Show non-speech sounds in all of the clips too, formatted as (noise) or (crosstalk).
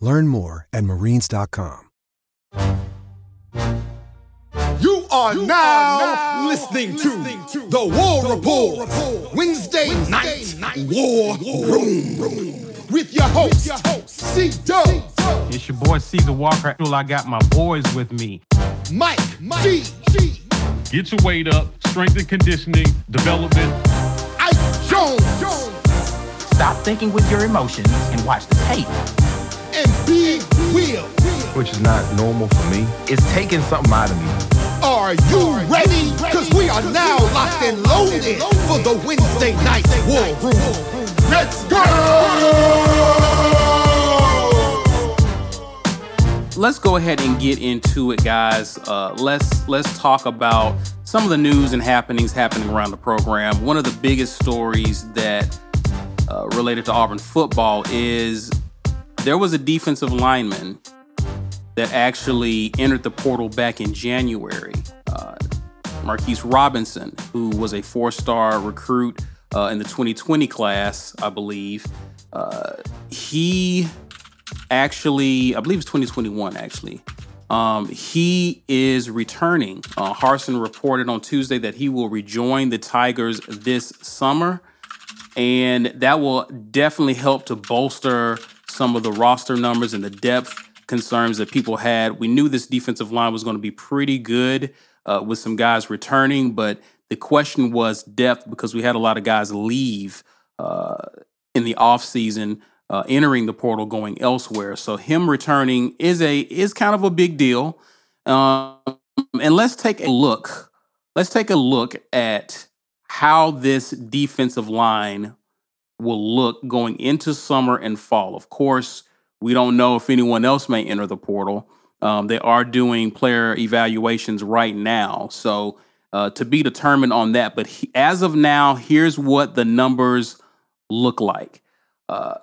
Learn more at marines.com. You are, you now, are now, listening, listening to, to, the War the Report, War Report. Wednesday, Wednesday night, night War, War Room. Room with your host, your host C Dub. It's your boy Caesar Walker. I got my boys with me. Mike, Mike G. G. Get your weight up, strength and conditioning, development. Ike Jones. Jones. Stop thinking with your emotions and watch the tape and Big Will. Which is not normal for me. It's taking something out of me. Are you ready? Because we are now locked and loaded for the Wednesday night war room. Let's go! Let's go ahead and get into it, guys. Uh, let's let's talk about some of the news and happenings happening around the program. One of the biggest stories that uh, related to Auburn football is there was a defensive lineman that actually entered the portal back in January. Uh, Marquis Robinson, who was a four star recruit uh, in the 2020 class, I believe. Uh, he actually, I believe it's 2021 actually. Um, he is returning. Uh, Harsin reported on Tuesday that he will rejoin the Tigers this summer, and that will definitely help to bolster some of the roster numbers and the depth concerns that people had. We knew this defensive line was going to be pretty good uh, with some guys returning, but the question was depth because we had a lot of guys leave uh, in the offseason, uh, entering the portal, going elsewhere. So him returning is a is kind of a big deal. Um, and let's take a look. Let's take a look at how this defensive line will look going into summer and fall. Of course, we don't know if anyone else may enter the portal. Um, they are doing player evaluations right now. So uh, to be determined on that. But he, as of now, here's what the numbers look like. Uh,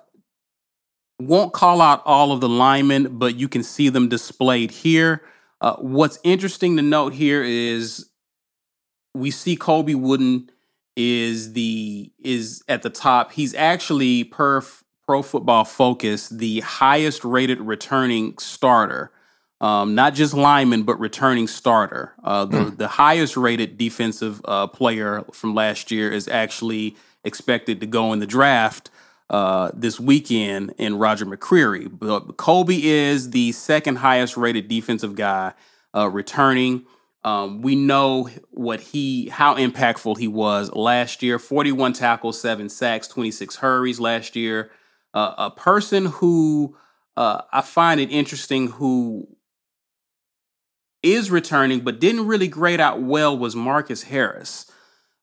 won't call out all of the linemen, but you can see them displayed here. Uh, what's interesting to note here is we see Colby Wooden is the is at the top. He's actually per Pro Football Focus the highest rated returning starter. Um, not just lineman, but returning starter. Uh, the, mm. the highest rated defensive uh, player from last year is actually expected to go in the draft uh, this weekend in Roger McCreary. But Colby is the second highest rated defensive guy uh, returning. Um, we know what he, how impactful he was last year 41 tackles, seven sacks, 26 hurries last year. Uh, a person who uh, I find it interesting who is returning but didn't really grade out well was Marcus Harris.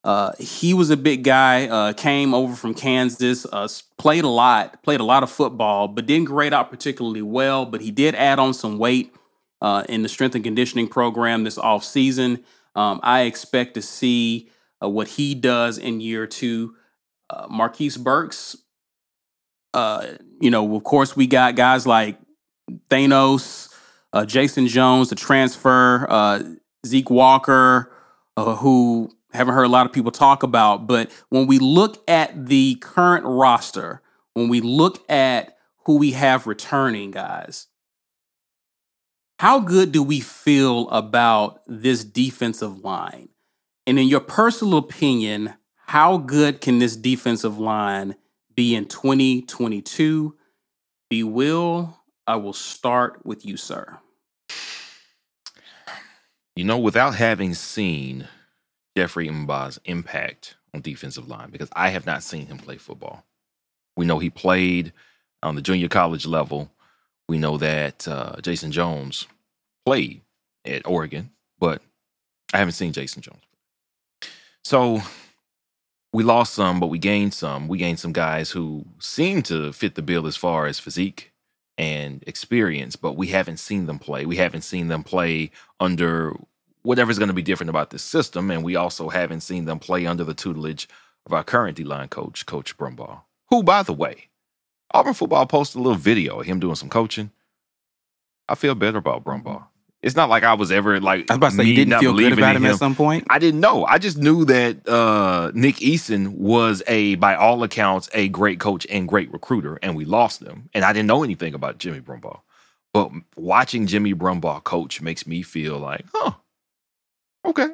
Uh, he was a big guy, uh, came over from Kansas, uh, played a lot, played a lot of football, but didn't grade out particularly well. But he did add on some weight uh, in the strength and conditioning program this off season. Um, I expect to see uh, what he does in year two. Uh, Marquise Burks, uh, you know, of course, we got guys like Thanos, uh, Jason Jones, the transfer, uh, Zeke Walker, who haven't heard a lot of people talk about. But when we look at the current roster, when we look at who we have returning, guys, how good do we feel about this defensive line? And in your personal opinion, how good can this defensive line be in 2022? Be Will, I will start with you, sir. You know, without having seen Jeffrey M'ba's impact on defensive line, because I have not seen him play football. We know he played on the junior college level. We know that uh, Jason Jones played at Oregon, but I haven't seen Jason Jones. So we lost some, but we gained some. We gained some guys who seem to fit the bill as far as physique and experience, but we haven't seen them play. We haven't seen them play under whatever's going to be different about this system, and we also haven't seen them play under the tutelage of our current D line coach, Coach Brumbaugh, who, by the way, Auburn football posted a little video of him doing some coaching. I feel better about Brumbaugh. It's not like I was ever like. I was about to say you didn't feel good about him, him, at some point. I didn't know. I just knew that uh, Nick Eason was a, by all accounts, a great coach and great recruiter, and we lost him. And I didn't know anything about Jimmy Brumbaugh. But watching Jimmy Brumbaugh coach makes me feel like, huh, okay.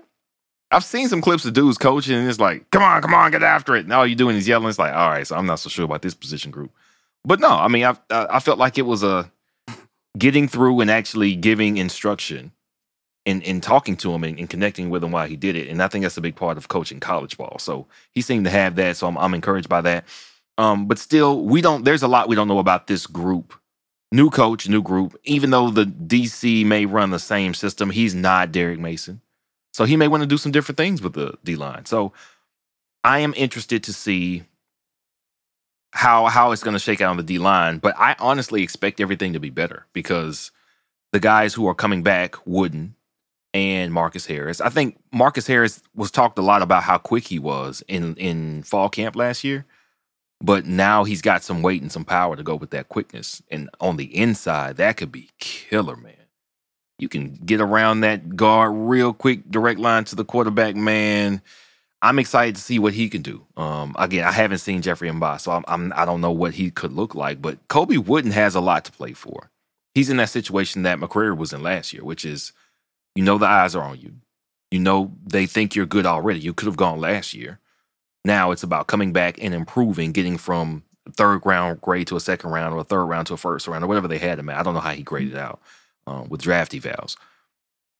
I've seen some clips of dudes coaching, and it's like, come on, come on, get after it. And all you're doing is yelling. It's like, all right, so I'm not so sure about this position group. But no, I mean, I I felt like it was a getting through and actually giving instruction and, and talking to him and, and, connecting with him while he did it. And I think that's a big part of coaching college ball. So he seemed to have that. So I'm, I'm encouraged by that. Um, but still, we don't, there's a lot we don't know about this group. New coach, new group. Even though the DC may run the same system, he's not Derek Mason. So he may want to do some different things with the D line. So I am interested to see how how it's going to shake out on the D line, but I honestly expect everything to be better because the guys who are coming back, Wooden and Marcus Harris. I think Marcus Harris was talked a lot about how quick he was in in fall camp last year, but now he's got some weight and some power to go with that quickness. And on the inside, that could be killer, man. You can get around that guard real quick, direct line to the quarterback, man I'm excited to see what he can do. Um, again, I haven't seen Jeffrey M'ba, so I'm, I'm I don't know what he could look like. But Kobe Wooden has a lot to play for. He's in that situation that McCreary was in last year, which is, you know, the eyes are on you. You know, they think you're good already. You could have gone last year. Now it's about coming back and improving, getting from third round grade to a second round or a third round to a first round or whatever they had him at. I don't know how he graded out um, with draft evals.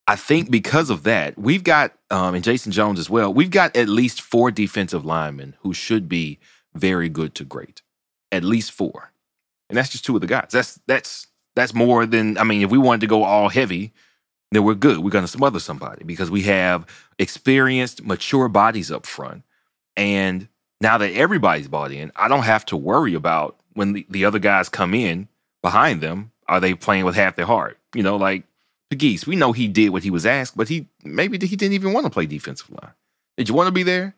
I think because of that, we've got, um, and Jason Jones as well, we've got at least four defensive linemen who should be very good to great. At least four. And that's just two of the guys. That's that's that's more than I mean, if we wanted to go all heavy, then we're good. We're gonna smother somebody because we have experienced, mature bodies up front. And now that everybody's bought in, I don't have to worry about when the, the other guys come in behind them, are they playing with half their heart? You know, like Pegues, we know he did what he was asked, but he maybe he didn't even want to play defensive line. Did you want to be there?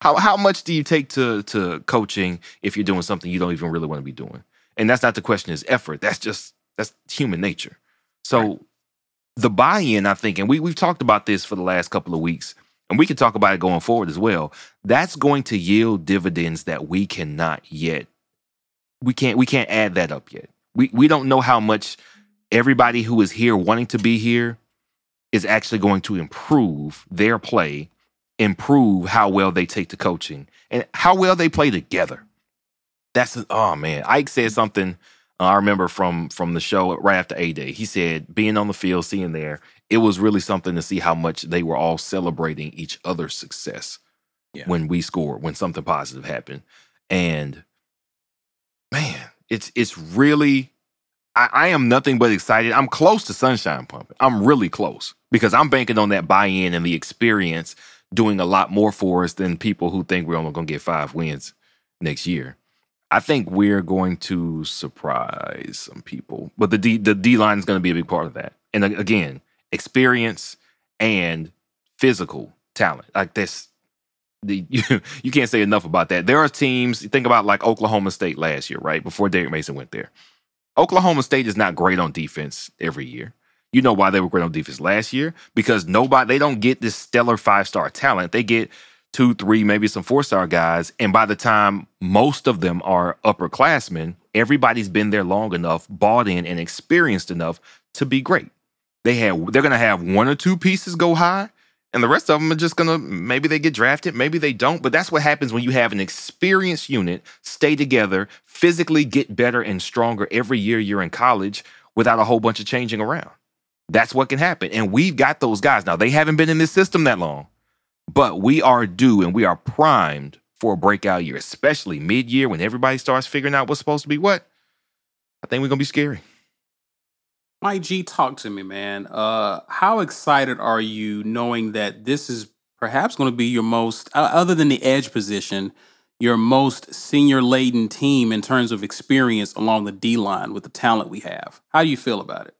How how much do you take to to coaching if you're doing something you don't even really want to be doing? And that's not the question is effort. That's just that's human nature. So right. the buy-in, I think, and we we've talked about this for the last couple of weeks, and we can talk about it going forward as well. That's going to yield dividends that we cannot yet. We can't we can't add that up yet. We we don't know how much everybody who is here wanting to be here is actually going to improve their play, improve how well they take to coaching, and how well they play together. That's oh man, Ike said something uh, I remember from from the show right after A Day. He said being on the field, seeing there, it was really something to see how much they were all celebrating each other's success yeah. when we scored, when something positive happened, and man, it's it's really I, I, am nothing but excited. I'm close to sunshine pumping. I'm really close because I'm banking on that buy in and the experience doing a lot more for us than people who think we're only going to get five wins next year. I think we're going to surprise some people, but the D the D line is going to be a big part of that. And again, experience and physical talent like this. The, you, (laughs) you can't say enough about that. There are teams. Think about like Oklahoma State last year, right before Derek Mason went there Oklahoma State is not great on defense every year. You know why they were great on defense last year? Because nobody they don't get this stellar five star talent. They get two, three, maybe some four star guys. And by the time most of them are upperclassmen, everybody's been there long enough, bought in, and experienced enough to be great. They have they're gonna have one or two pieces go high, and the rest of them are just gonna maybe they get drafted, maybe they don't. But that's what happens when you have an experienced unit stay together, physically get better and stronger every year you're in college without a whole bunch of changing around. That's what can happen. And we've got those guys. Now, they haven't been in this system that long, but we are due and we are primed for a breakout year, especially mid year when everybody starts figuring out what's supposed to be what. I think we're to be scary. Mike G, talk to me, man. Uh, how excited are you knowing that this is perhaps going to be your most, uh, other than the edge position, your most senior laden team in terms of experience along the D line with the talent we have? How do you feel about it?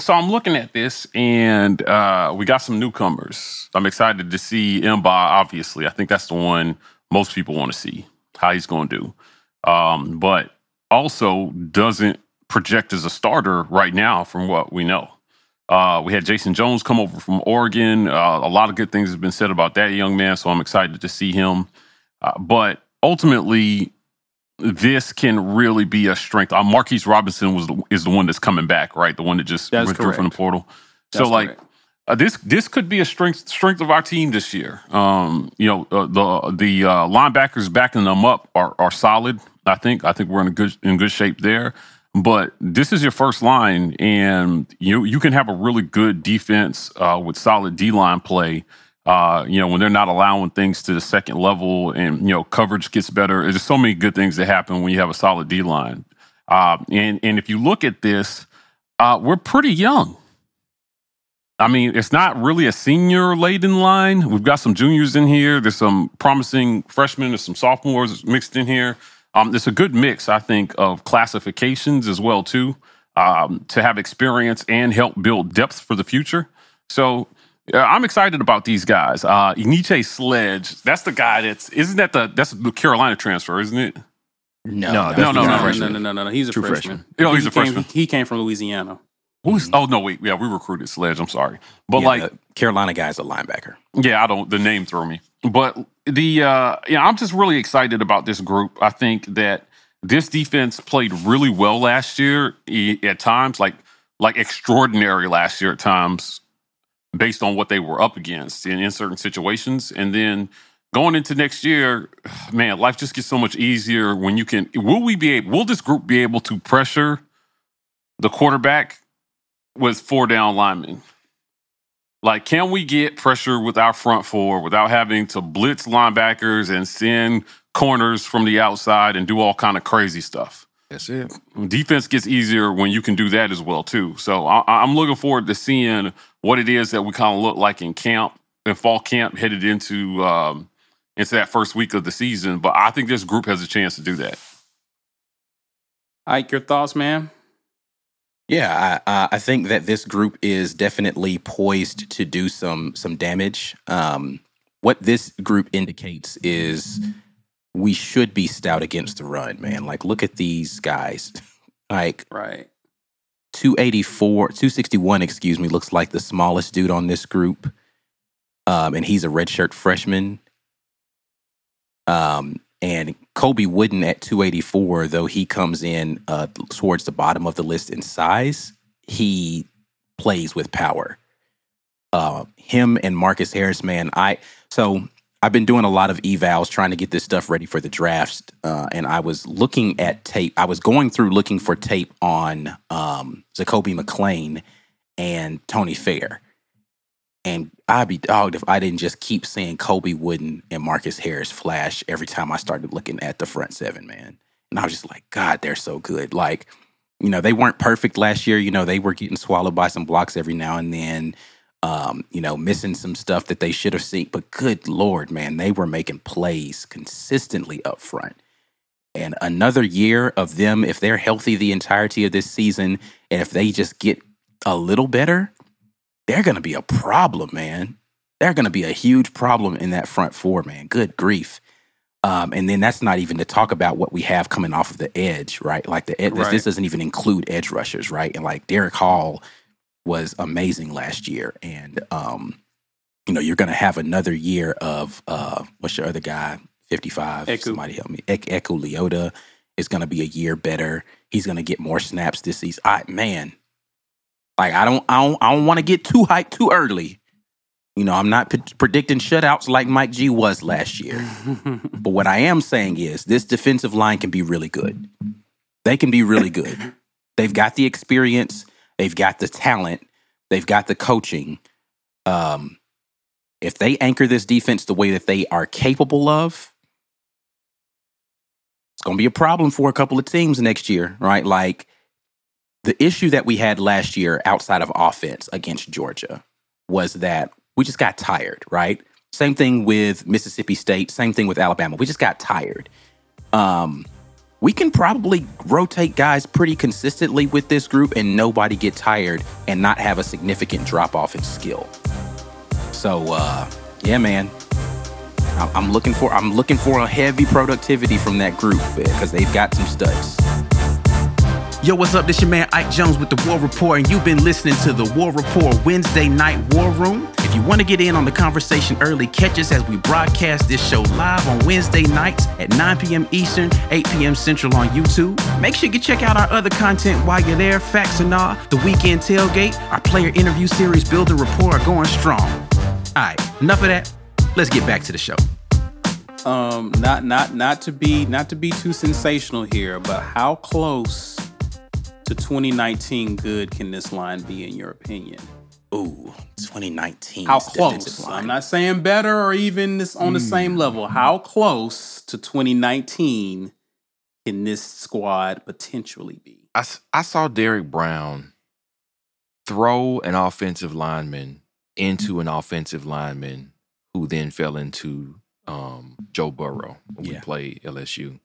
So I'm looking at this, and uh, we got some newcomers. I'm excited to see M'Ba. Obviously, I think that's the one most people want to see how he's going to do. Um, but also doesn't project as a starter right now, from what we know. Uh, we had Jason Jones come over from Oregon. Uh, a lot of good things have been said about that young man, so I'm excited to see him. Uh, but ultimately, this can really be a strength. Uh, Marquis Robinson was the, is the one that's coming back, right? The one that just That's withdrew from the portal. That's so, like, uh, this this could be a strength strength of our team this year. Um, you know, uh, the the uh, linebackers backing them up are are solid. I think I think we're in a good in good shape there. But this is your first line, and you you can have a really good defense uh, with solid D line play. Uh, you know, when they're not allowing things to the second level, and you know coverage gets better. There's so many good things that happen when you have a solid D line. Uh, and and if you look at this, uh, we're pretty young. I mean, it's not really a senior laden line. We've got some juniors in here. There's some promising freshmen. There's some sophomores mixed in here. Um, it's a good mix, I think, of classifications as well too, um, to have experience and help build depth for the future. So uh, I'm excited about these guys. Uh, Enyce Sledge, that's the guy that's isn't that the that's the Carolina transfer, isn't it? No, No, no, no, no, no, no, no, no, no, no, no. He's a True freshman. freshman. Oh, he's a He came- freshman. He came from Louisiana. Who's? Oh no, wait, yeah, we recruited Sledge. I'm sorry, but Yeah, like the Carolina guy's a linebacker. Yeah, I don't. The name threw me, but the uh, yeah, I'm just really excited about this group. I think that this defense played really well last year at times, like like extraordinary last year at times, based on what they were up against in, in certain situations, and then going into next year, (sighs) man, life just gets so much easier when you can. Will we be able? Will this group be able to pressure the quarterback with four down linemen? Like, can we get pressure with our front four without having to blitz linebackers and send corners from the outside and do all kind of crazy stuff? That's it. Defense gets easier when you can do that as well too. So I, I'm looking forward to seeing what it is that we kind of look like in camp, in fall camp, headed into um, into that first week of the season. But I think this group has a chance to do that. Ike, your thoughts, man? Yeah, I, uh, I think that this group is definitely poised to do some some damage. Um, what this group indicates is we should be stout against the run, man. Like, look at these guys. (laughs) like, Right. 284, 261, excuse me, looks like the smallest dude on this group. Um, and he's a redshirt freshman. Um, and Kobe Wooden at 284, though he comes in uh, towards the bottom of the list in size, he plays with power. Uh, him and Marcus Harris, man, I so I've been doing a lot of evals trying to get this stuff ready for the drafts, uh, and I was looking at tape. I was going through looking for tape on um, Jacoby McLean and Tony Fair, and I'd be dogged if I didn't just keep seeing Kobe Wooden and Marcus Harris flash every time I started looking at the front seven, man. And I was just like, God, they're so good. Like, you know, they weren't perfect last year. You know, they were getting swallowed by some blocks every now and then. Um, you know, missing some stuff that they should have seen. But good lord, man, they were making plays consistently up front. And another year of them, if they're healthy the entirety of this season, and if they just get a little better, they're going to be a problem, man. They're going to be a huge problem in that front four, man. Good grief. Um, and then that's not even to talk about what we have coming off of the edge, right? Like the ed- this, Right. this doesn't even include edge rushers, right? And like Derick Hall was amazing last year, and um, you know you're going to have another year of uh, what's your other guy, fifty five? Somebody help me. Ek- Eku Leota is going to be a year better. He's going to get more snaps this season. I man, like I don't, I don't, I don't want to get too hyped too early. You know, I'm not p- predicting shutouts like Mike G was last year. (laughs) but what I am saying is this defensive line can be really good. They can be really good. They've got the experience, they've got the talent. They've got the coaching. Um, if they anchor this defense the way that they are capable of, it's going to be a problem for a couple of teams next year, right? Like the issue that we had last year outside of offense against Georgia was that we just got tired, right? Same thing with Mississippi State, same thing with Alabama. We just got tired. Um, we can probably rotate guys pretty consistently with this group and nobody get tired and not have a significant drop off in skill. So uh, yeah, man, I'm looking for I'm looking for a heavy productivity from that group because they've got some studs. Yo, what's up? This your man Ike Jones with the War Report, and you've been listening to the War Report Wednesday Night War Room. If you want to get in on the conversation early, catch us as we broadcast this show live on Wednesday nights at 9 p.m. Eastern, 8 p.m. Central on YouTube. Make sure you check out our other content while you're there. Facts and all, the weekend tailgate, our player interview series, Building Rapport are going strong. All right, enough of that. Let's get back to the show. Um, not not not to be not to be too sensational here, but how close to 2019 good can this line be in your opinion? Ooh, 2019. How 's defensive close? line. I'm not saying better or even this on the same level. How close to 2019 can this squad potentially be? I saw Derrick Brown throw an offensive lineman into an offensive lineman who then fell into um, Joe Burrow when we played LSU.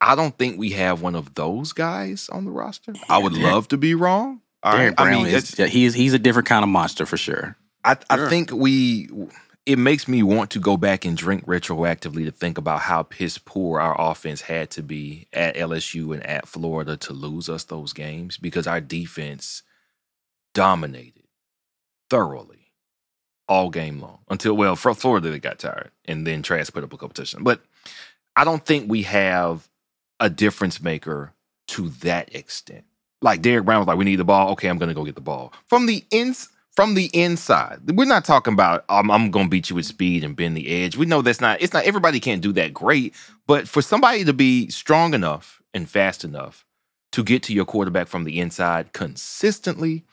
I don't think we have one of those guys on the roster. I would Derrick- love to be wrong. All right. Derrick I Brown mean, is it's- he's he's a different kind of monster for sure. I, I Sure. think we it makes me want to go back and drink retroactively to think about how piss poor our offense had to be at LSU and at Florida to lose us those games because our defense dominated thoroughly all game long until well for Florida they got tired and then Trask put up a competition. But I don't think we have a difference maker to that extent. Like Derrick Brown was like, we need the ball. Okay, I'm gonna go get the ball. From the ins from the inside. We're not talking about um, I'm gonna beat you with speed and bend the edge. We know that's not it's not everybody can't do that great, but for somebody to be strong enough and fast enough to get to your quarterback from the inside consistently,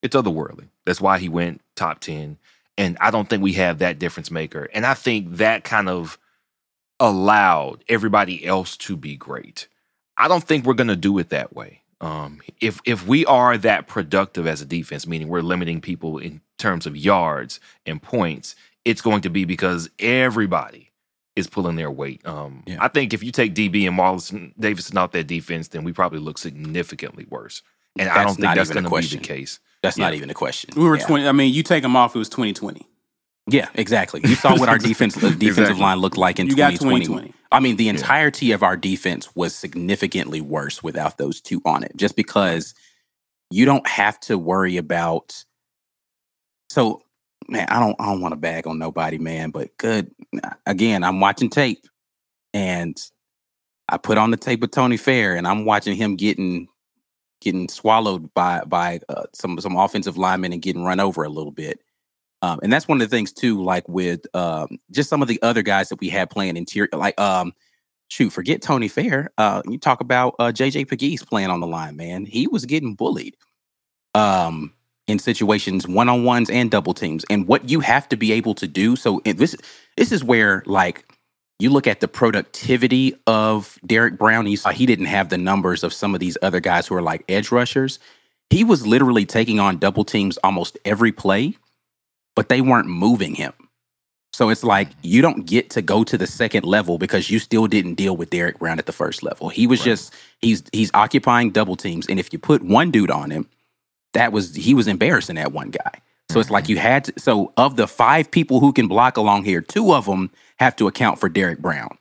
it's otherworldly. That's why he went top 10. And I don't think we have that difference maker. And I think that kind of allowed everybody else to be great. I don't think we're going to do it that way. Um, if if we are that productive as a defense, meaning we're limiting people in terms of yards and points, it's going to be because everybody is pulling their weight. Um, Yeah. I think if you take DB and Marlon Davidson out that defense, then we probably look significantly worse. And I don't think that's going to be the question. case. That's not even a question. We were yeah. 20. I mean, you take them off. It was 2020. Yeah, exactly. You saw what our (laughs) defense defensive Exactly. line looked like in You got 2020. 2020. I mean, the entirety of our defense was significantly worse without those two on it. Just because you don't have to worry about. So, man, I don't I don't want to bag on nobody, man. But good. Again, I'm watching tape, and I put on the tape with Tony Fair, and I'm watching him getting getting swallowed by by uh, some some offensive linemen and getting run over a little bit. Um, and that's one of the things too, like with um, just some of the other guys that we had playing interior, like um, shoot, forget Tony Fair. Uh, you talk about uh, JJ Pegues playing on the line, man. He was getting bullied um, in situations, one on ones and double teams. And what you have to be able to do. So this this is where like you look at the productivity of Derrick Brown. You saw he didn't have the numbers of some of these other guys who are like edge rushers. He was literally taking on double teams almost every play but they weren't moving him. So it's like you don't get to go to the second level because you still didn't deal with Derrick Brown at the first level. He was just he's he's occupying double teams, and if you put one dude on him, that was he was embarrassing that one guy. So it's like mm-hmm. you had to. So of the five people who can block along here, two of them have to account for Derrick Brown.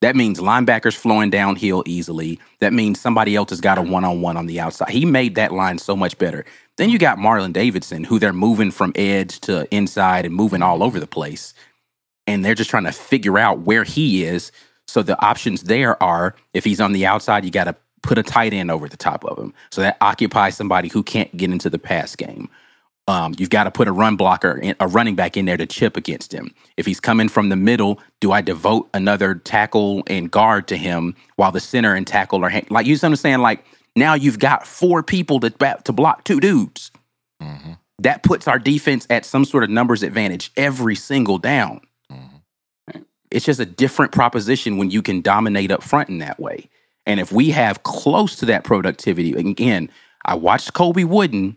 That means linebackers flowing downhill easily. That means somebody else has got a one on one on the outside. He made that line so much better. Then you got Marlon Davidson, who they're moving from edge to inside and moving all over the place. And they're just trying to figure out where he is. So the options there are if he's on the outside, you got to put a tight end over the top of him. So that occupies somebody who can't get into the pass game. Um, you've got to put a run blocker, a running back in there to chip against him. If he's coming from the middle, do I devote another tackle and guard to him while the center and tackle are hang- like you understand? Like now you've got four people to ba- to block two dudes. Mm-hmm. that puts our defense at some sort of numbers advantage every single down. Mm-hmm. It's just a different proposition when you can dominate up front in that way. And if we have close to that productivity, again, I watched Kobe Wooden.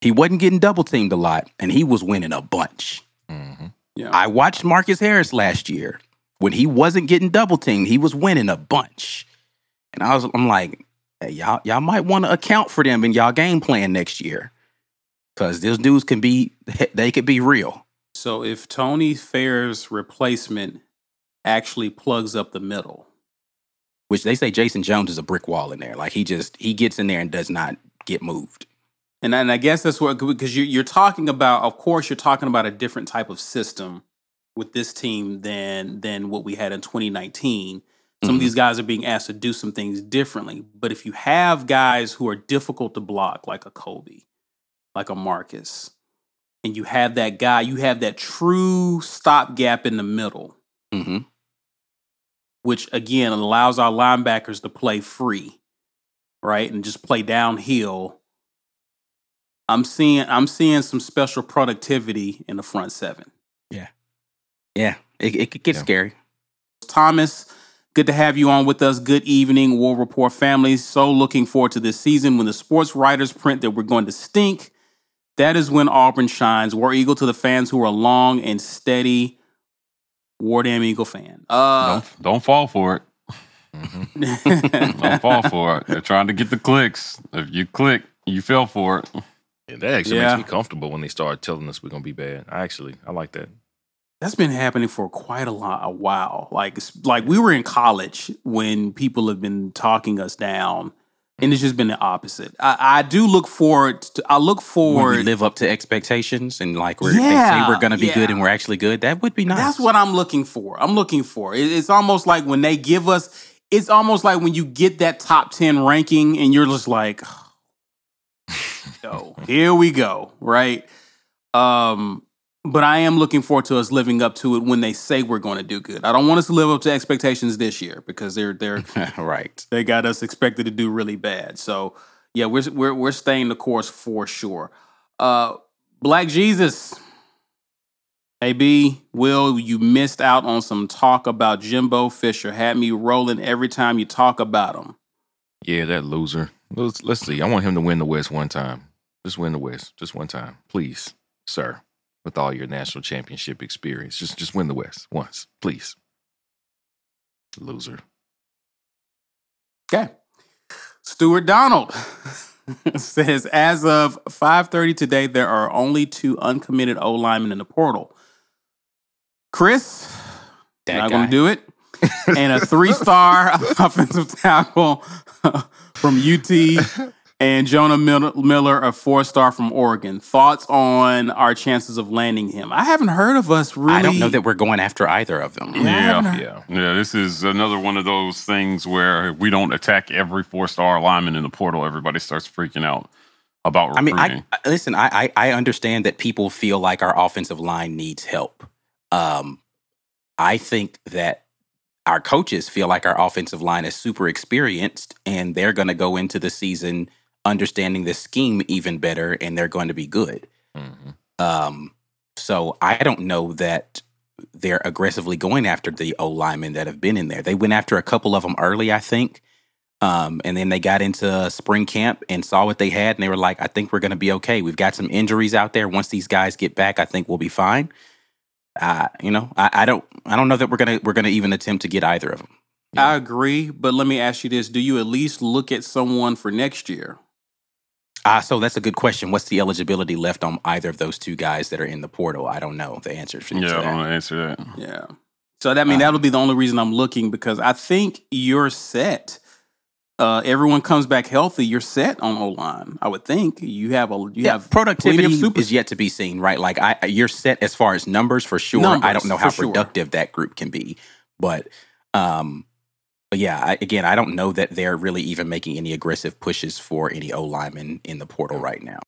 He wasn't getting double teamed a lot, and he was winning a bunch. Mm-hmm. Yeah. I watched Marcus Harris last year. When he wasn't getting double teamed, he was winning a bunch. And I was I'm like, hey, y'all, y'all might want to account for them in y'all game plan next year. Cause those dudes can be they could be real. So if Tony Fair's replacement actually plugs up the middle, Which they say Jason Jones is a brick wall in there. Like he just he gets in there and does not get moved. and, and I guess that's what because you, you're talking about. Of course, you're talking about a different type of system with this team than than what we had in 2019. Some of Mhm. these guys are being asked to do some things differently. But if you have guys who are difficult to block, like a Kobe, like a Marcus, and you have that guy, you have that true stopgap in the middle. hmm which again allows our linebackers to play free, right, and just play downhill. I'm seeing I'm seeing some special productivity in the front seven. Yeah. Yeah. It, it could get Yeah. scary. Thomas, good to have you on with us. Good evening, War Report family. So looking forward to this season when the sports writers print that we're going to stink. That is when Auburn shines. War Eagle to the fans who are long and steady. War Damn Eagle fan. Uh, Don't don't fall for it. Don't fall (laughs) for it. They're trying to get the clicks. If you click, you fell for it. Yeah, that actually Yeah. makes me comfortable when they start telling us we're gonna be bad. I actually I like that. That's been happening for quite a lot, a while. Like, like we were in college when people have been talking us down, and it's just been the opposite. I, I do look forward. To, I look forward. we live up to expectations and like we're, they Yeah, say we're gonna be good and we're actually good, that would be nice. That's what I'm looking for. I'm looking for. It- it's almost like when they give us. It's almost like when you get that top ten ranking, and you're just like, "Oh, (laughs) here we go." Right. Um, but I am looking forward to us living up to it when they say we're going to do good. I don't want us to live up to expectations this year because they're they're (laughs) right. they got us expected to do really bad. So yeah, we're we're we're staying the course for sure. Uh, Black Jesus, AB, Will, you missed out on some talk about Jimbo Fisher. Had me rolling every time you talk about him. Yeah, that loser. Let's let's see. I want him to win the West one time. Just win the West, just one time, please, sir. With all your national championship experience, just just win the West once, please. Loser. Okay. Stuart Donald (laughs) says, as of 5:30 today, there are only two uncommitted O linemen in the portal. Chris, That not gonna do it. and a three-star (laughs) offensive tackle (laughs) from UT, and Jonah Miller, a four-star from Oregon. Thoughts on our chances of landing him? I haven't heard of us really. I don't know that we're going after either of them. Yeah. Yeah. Yeah, this is another one of those things where if we don't attack every four star lineman in the portal, everybody starts freaking out about I mean. I, I listen. I, I I understand that people feel like our offensive line needs help. Um, I think that our coaches feel like our offensive line is super experienced, and they're going to go into the season understanding the scheme even better, and they're going to be good. Mhm. Um, so I don't know that they're aggressively going after the O linemen that have been in there. They went after a couple of them early, I think. Um, and then they got into spring camp and saw what they had, and they were like, "I think we're going to be okay. We've got some injuries out there. Once these guys get back, I think we'll be fine." Uh, you know, I, I don't, I don't know that we're gonna we're gonna even attempt to get either of them. I agree, but let me ask you this: Do you at least look at someone for next year? Uh, so that's a good question. What's the eligibility left on either of those two guys that are in the portal? I don't know the answer to yeah, I don't want to answer that. Yeah. So that I mean Uh, that'll be the only reason I'm looking because I think you're set. Uh, everyone comes back healthy. You're set on O line. I would think you have a you yeah, have productivity plenty of super- is yet to be seen, right? Like I, you're set as far as numbers for sure. I don't know how for sure. productive that group can be, but, um, but yeah, I, again, I don't know that they're really even making any aggressive pushes for any O linemen in the portal right now.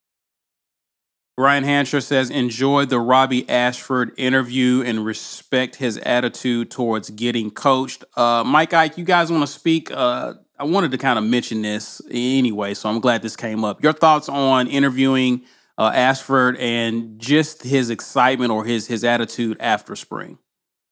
Ryan Hansher says, enjoy the Robbie Ashford interview and respect his attitude towards getting coached. Uh, Mike Ike, you guys want to speak? Uh, I wanted to kind of mention this anyway, so I'm glad this came up. Your thoughts on interviewing uh, Ashford and just his excitement or his his attitude after spring?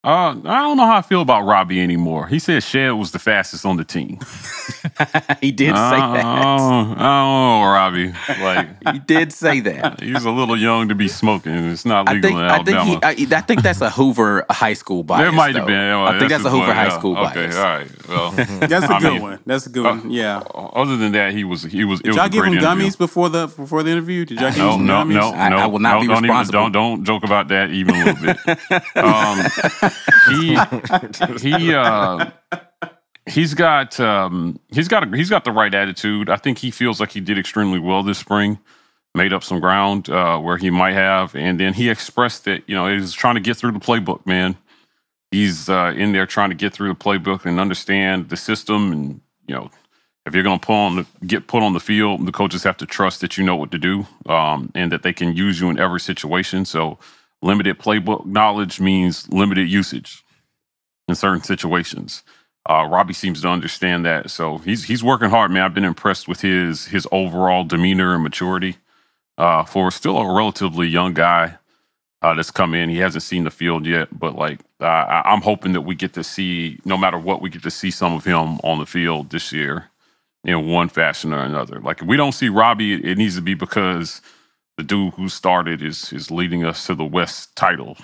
Uh, I don't know how I feel about Robbie anymore. He said Shed was the fastest on the team. (laughs) he did say I that. don't, I don't know, Robbie. Like (laughs) He did say that. (laughs) he's a little young to be smoking. It's not I legal think in I think Alabama. he, I, I think that's a Hoover high school bias. There might though. have been. yeah, I think that's a Hoover point, high yeah. school Okay, bias. all right. Well, That's a I good mean, one. That's a good one. Yeah. Other than that, he was he was. Did was y'all a give him interview. gummies before the before the interview? Did y'all give him No, some no, gummies? no, I- no. I will not no, be don't even- responsible. don't don't joke about that even a little bit. um, he he uh, he's got um, he's got a, he's got the right attitude. I think he feels like he did extremely well this spring. Made up some ground uh, where he might have, and then he expressed that you know he's trying to get through the playbook. Man, he's uh, in there trying to get through the playbook and understand the system, and you know if you're going to on get put on the field, the coaches have to trust that you know what to do um, and that they can use you in every situation. So, limited playbook knowledge means limited usage in certain situations. Uh, Robbie seems to understand that, so he's he's working hard, man. I've been impressed with his his overall demeanor and maturity uh, for still a relatively young guy uh, that's come in. He hasn't seen the field yet, but like I- I'm hoping that we get to see, no matter what, we get to see some of him on the field this year in one fashion or another. Like if we don't see Robbie, it, it needs to be because the dude who started is is leading us to the West title,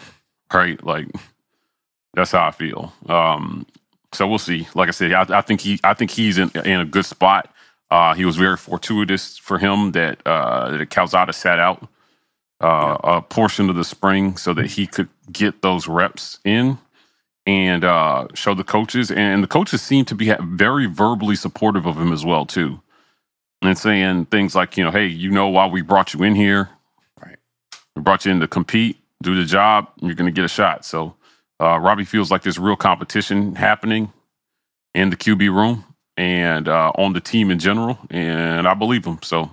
right? Like that's how I feel. Um, so we'll see. Like I said, I, I think he I think he's in in a good spot. Uh, he was very fortuitous for him that uh, that Calzada sat out uh, a portion of the spring so that he could get those reps in and uh, show the coaches. And the coaches seem to be very verbally supportive of him as well too, and saying things like, you know, hey, you know why we brought you in here? Right. We brought you in to compete, do the job. And you're going to get a shot. So uh, Robbie feels like there's real competition happening in the QB room and uh, on the team in general. And I believe him. So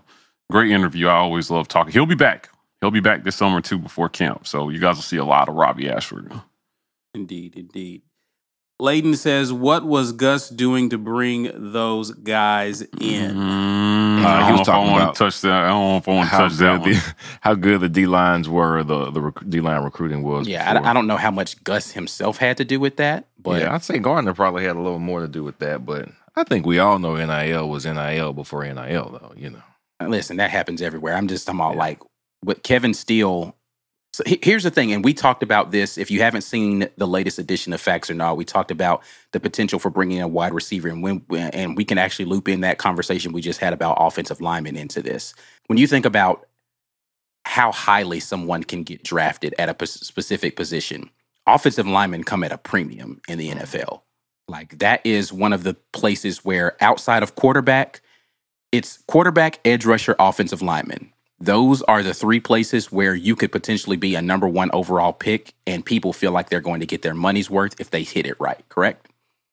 great interview. I always love talking. He'll be back. He'll be back this summer too before camp. So you guys will see a lot of Robbie Ashford. Indeed, indeed. Layden says, "What was Gus doing to bring those guys in?" Mm, Uh, I he don't was know if I talking want about to touch that. I don't know if I want to how touch that good the (laughs) how good the D lines were, the the D line recruiting was. Yeah, I. I don't know how much Gus himself had to do with that, but yeah, I'd say Garner probably had a little more to do with that, but I think we all know NIL was NIL before NIL, though. You know, listen, that happens everywhere. I'm just talking about like what Kevin Steele. So here's the thing, and we talked about this. If you haven't seen the latest edition of Facts or Not, we talked about the potential for bringing a wide receiver, and when and we can actually loop in that conversation we just had about offensive linemen into this. When you think about how highly someone can get drafted at a specific position, offensive linemen come at a premium in the mm-hmm. NFL. Like that is one of the places where outside of quarterback, it's quarterback, edge rusher, offensive lineman. Those are the three places where you could potentially be a number one overall pick, and people feel like they're going to get their money's worth if they hit it right, correct?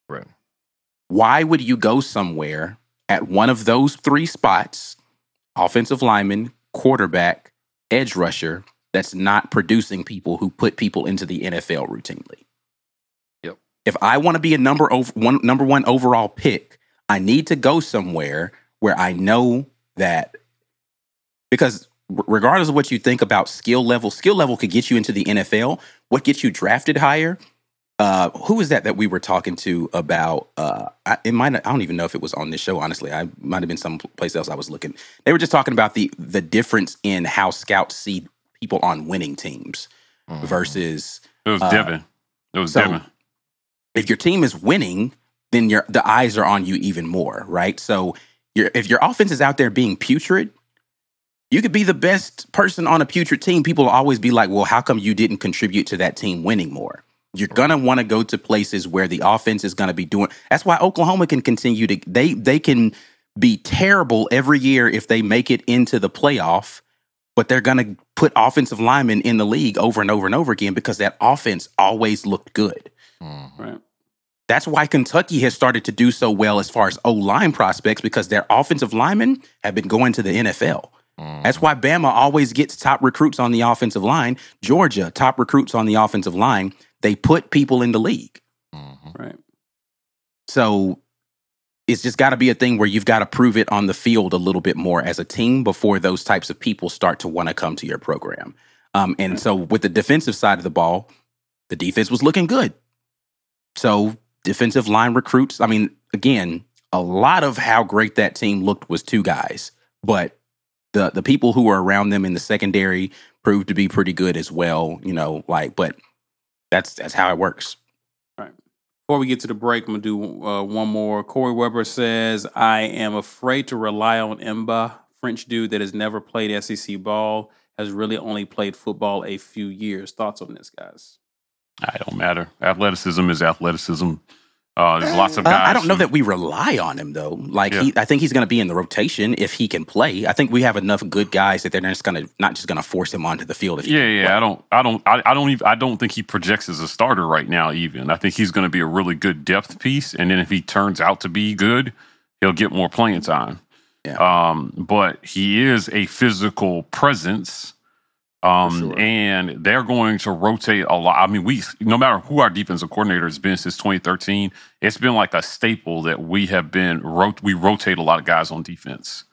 right? Why would you go somewhere at one of those three spots, offensive lineman, quarterback, edge rusher, that's not producing people who put people into the NFL routinely? Yep. If I want to be a number over one number one overall pick, I need to go somewhere where I know that because regardless of what you think about skill level, skill level could get you into the NFL. What gets you drafted higher? Uh, who was that that we were talking to about? Uh, I, it might. I don't even know if it was on this show. Honestly, I might have been someplace else. I was looking. They were just talking about the the difference in how scouts see people on winning teams versus It was Uh, Devin. It was so- Devin. if your team is winning, then your the eyes are on you even more, right? So your if your offense is out there being putrid, you could be the best person on a putrid team. People will always be like, "Well, how come you didn't contribute to that team winning more?" You're gonna want to go to places where the offense is gonna be doing. That's why Oklahoma can continue to they they can be terrible every year if they make it into the playoff, but they're gonna put offensive linemen in the league over and over and over again because that offense always looked good. Mm-hmm. Right. That's why Kentucky has started to do so well as far as O line prospects because their offensive linemen have been going to the NFL. That's why Bama always gets top recruits on the offensive line. Georgia, top recruits on the offensive line. They put people in the league. Right. So it's just got to be a thing where you've got to prove it on the field a little bit more as a team before those types of people start to want to come to your program. Um, and so with the defensive side of the ball, the defense was looking good. So defensive line recruits, I mean, again, a lot of how great that team looked was two guys, but the the people who were around them in the secondary proved to be pretty good as well. You know, like, but that's that's how it works. Right. Before we get to the break, I'm gonna do uh, one more. Corey Weber says, "I am afraid to rely on M'ba, French dude that has never played SEC ball, has really only played football a few years. Thoughts on this, guys? I don't matter. Athleticism is athleticism. Uh, there's lots of Uh, guys. I don't know who- that we rely on him though. Like Yeah. he, I think he's going to be in the rotation if he can play. I think we have enough good guys that they're just going to not just going to force him onto the field. If Yeah, yeah. I don't, I don't, I, I don't even, I don't think he projects as a starter right now. Even I think he's going to be a really good depth piece, and then if he turns out to be good, he'll get more playing time. Yeah. Um, but he is a physical presence. Um, sure. and they're going to rotate a lot. I mean, we, no matter who our defensive coordinator has been since 2013, it's been like a staple that we have been, rot- we rotate a lot of guys on defense.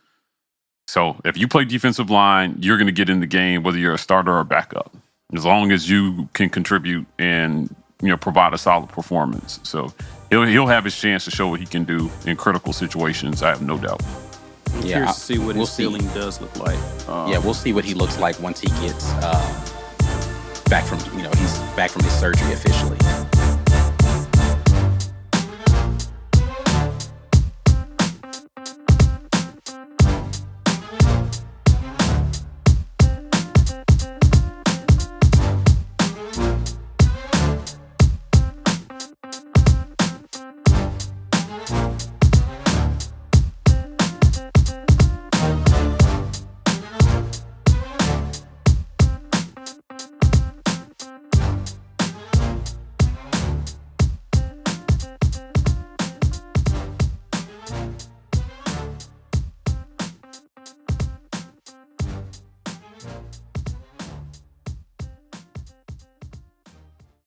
So if you play defensive line, you're going to get in the game whether you're a starter or a backup, as long as you can contribute and you know provide a solid performance. So he'll he'll have his chance to show what he can do in critical situations. I have no doubt. I'm Yeah, curious I- to see what we'll his see. ceiling does look like. Um, yeah, we'll see what he looks like once he gets uh, back from you know he's back from his surgery officially.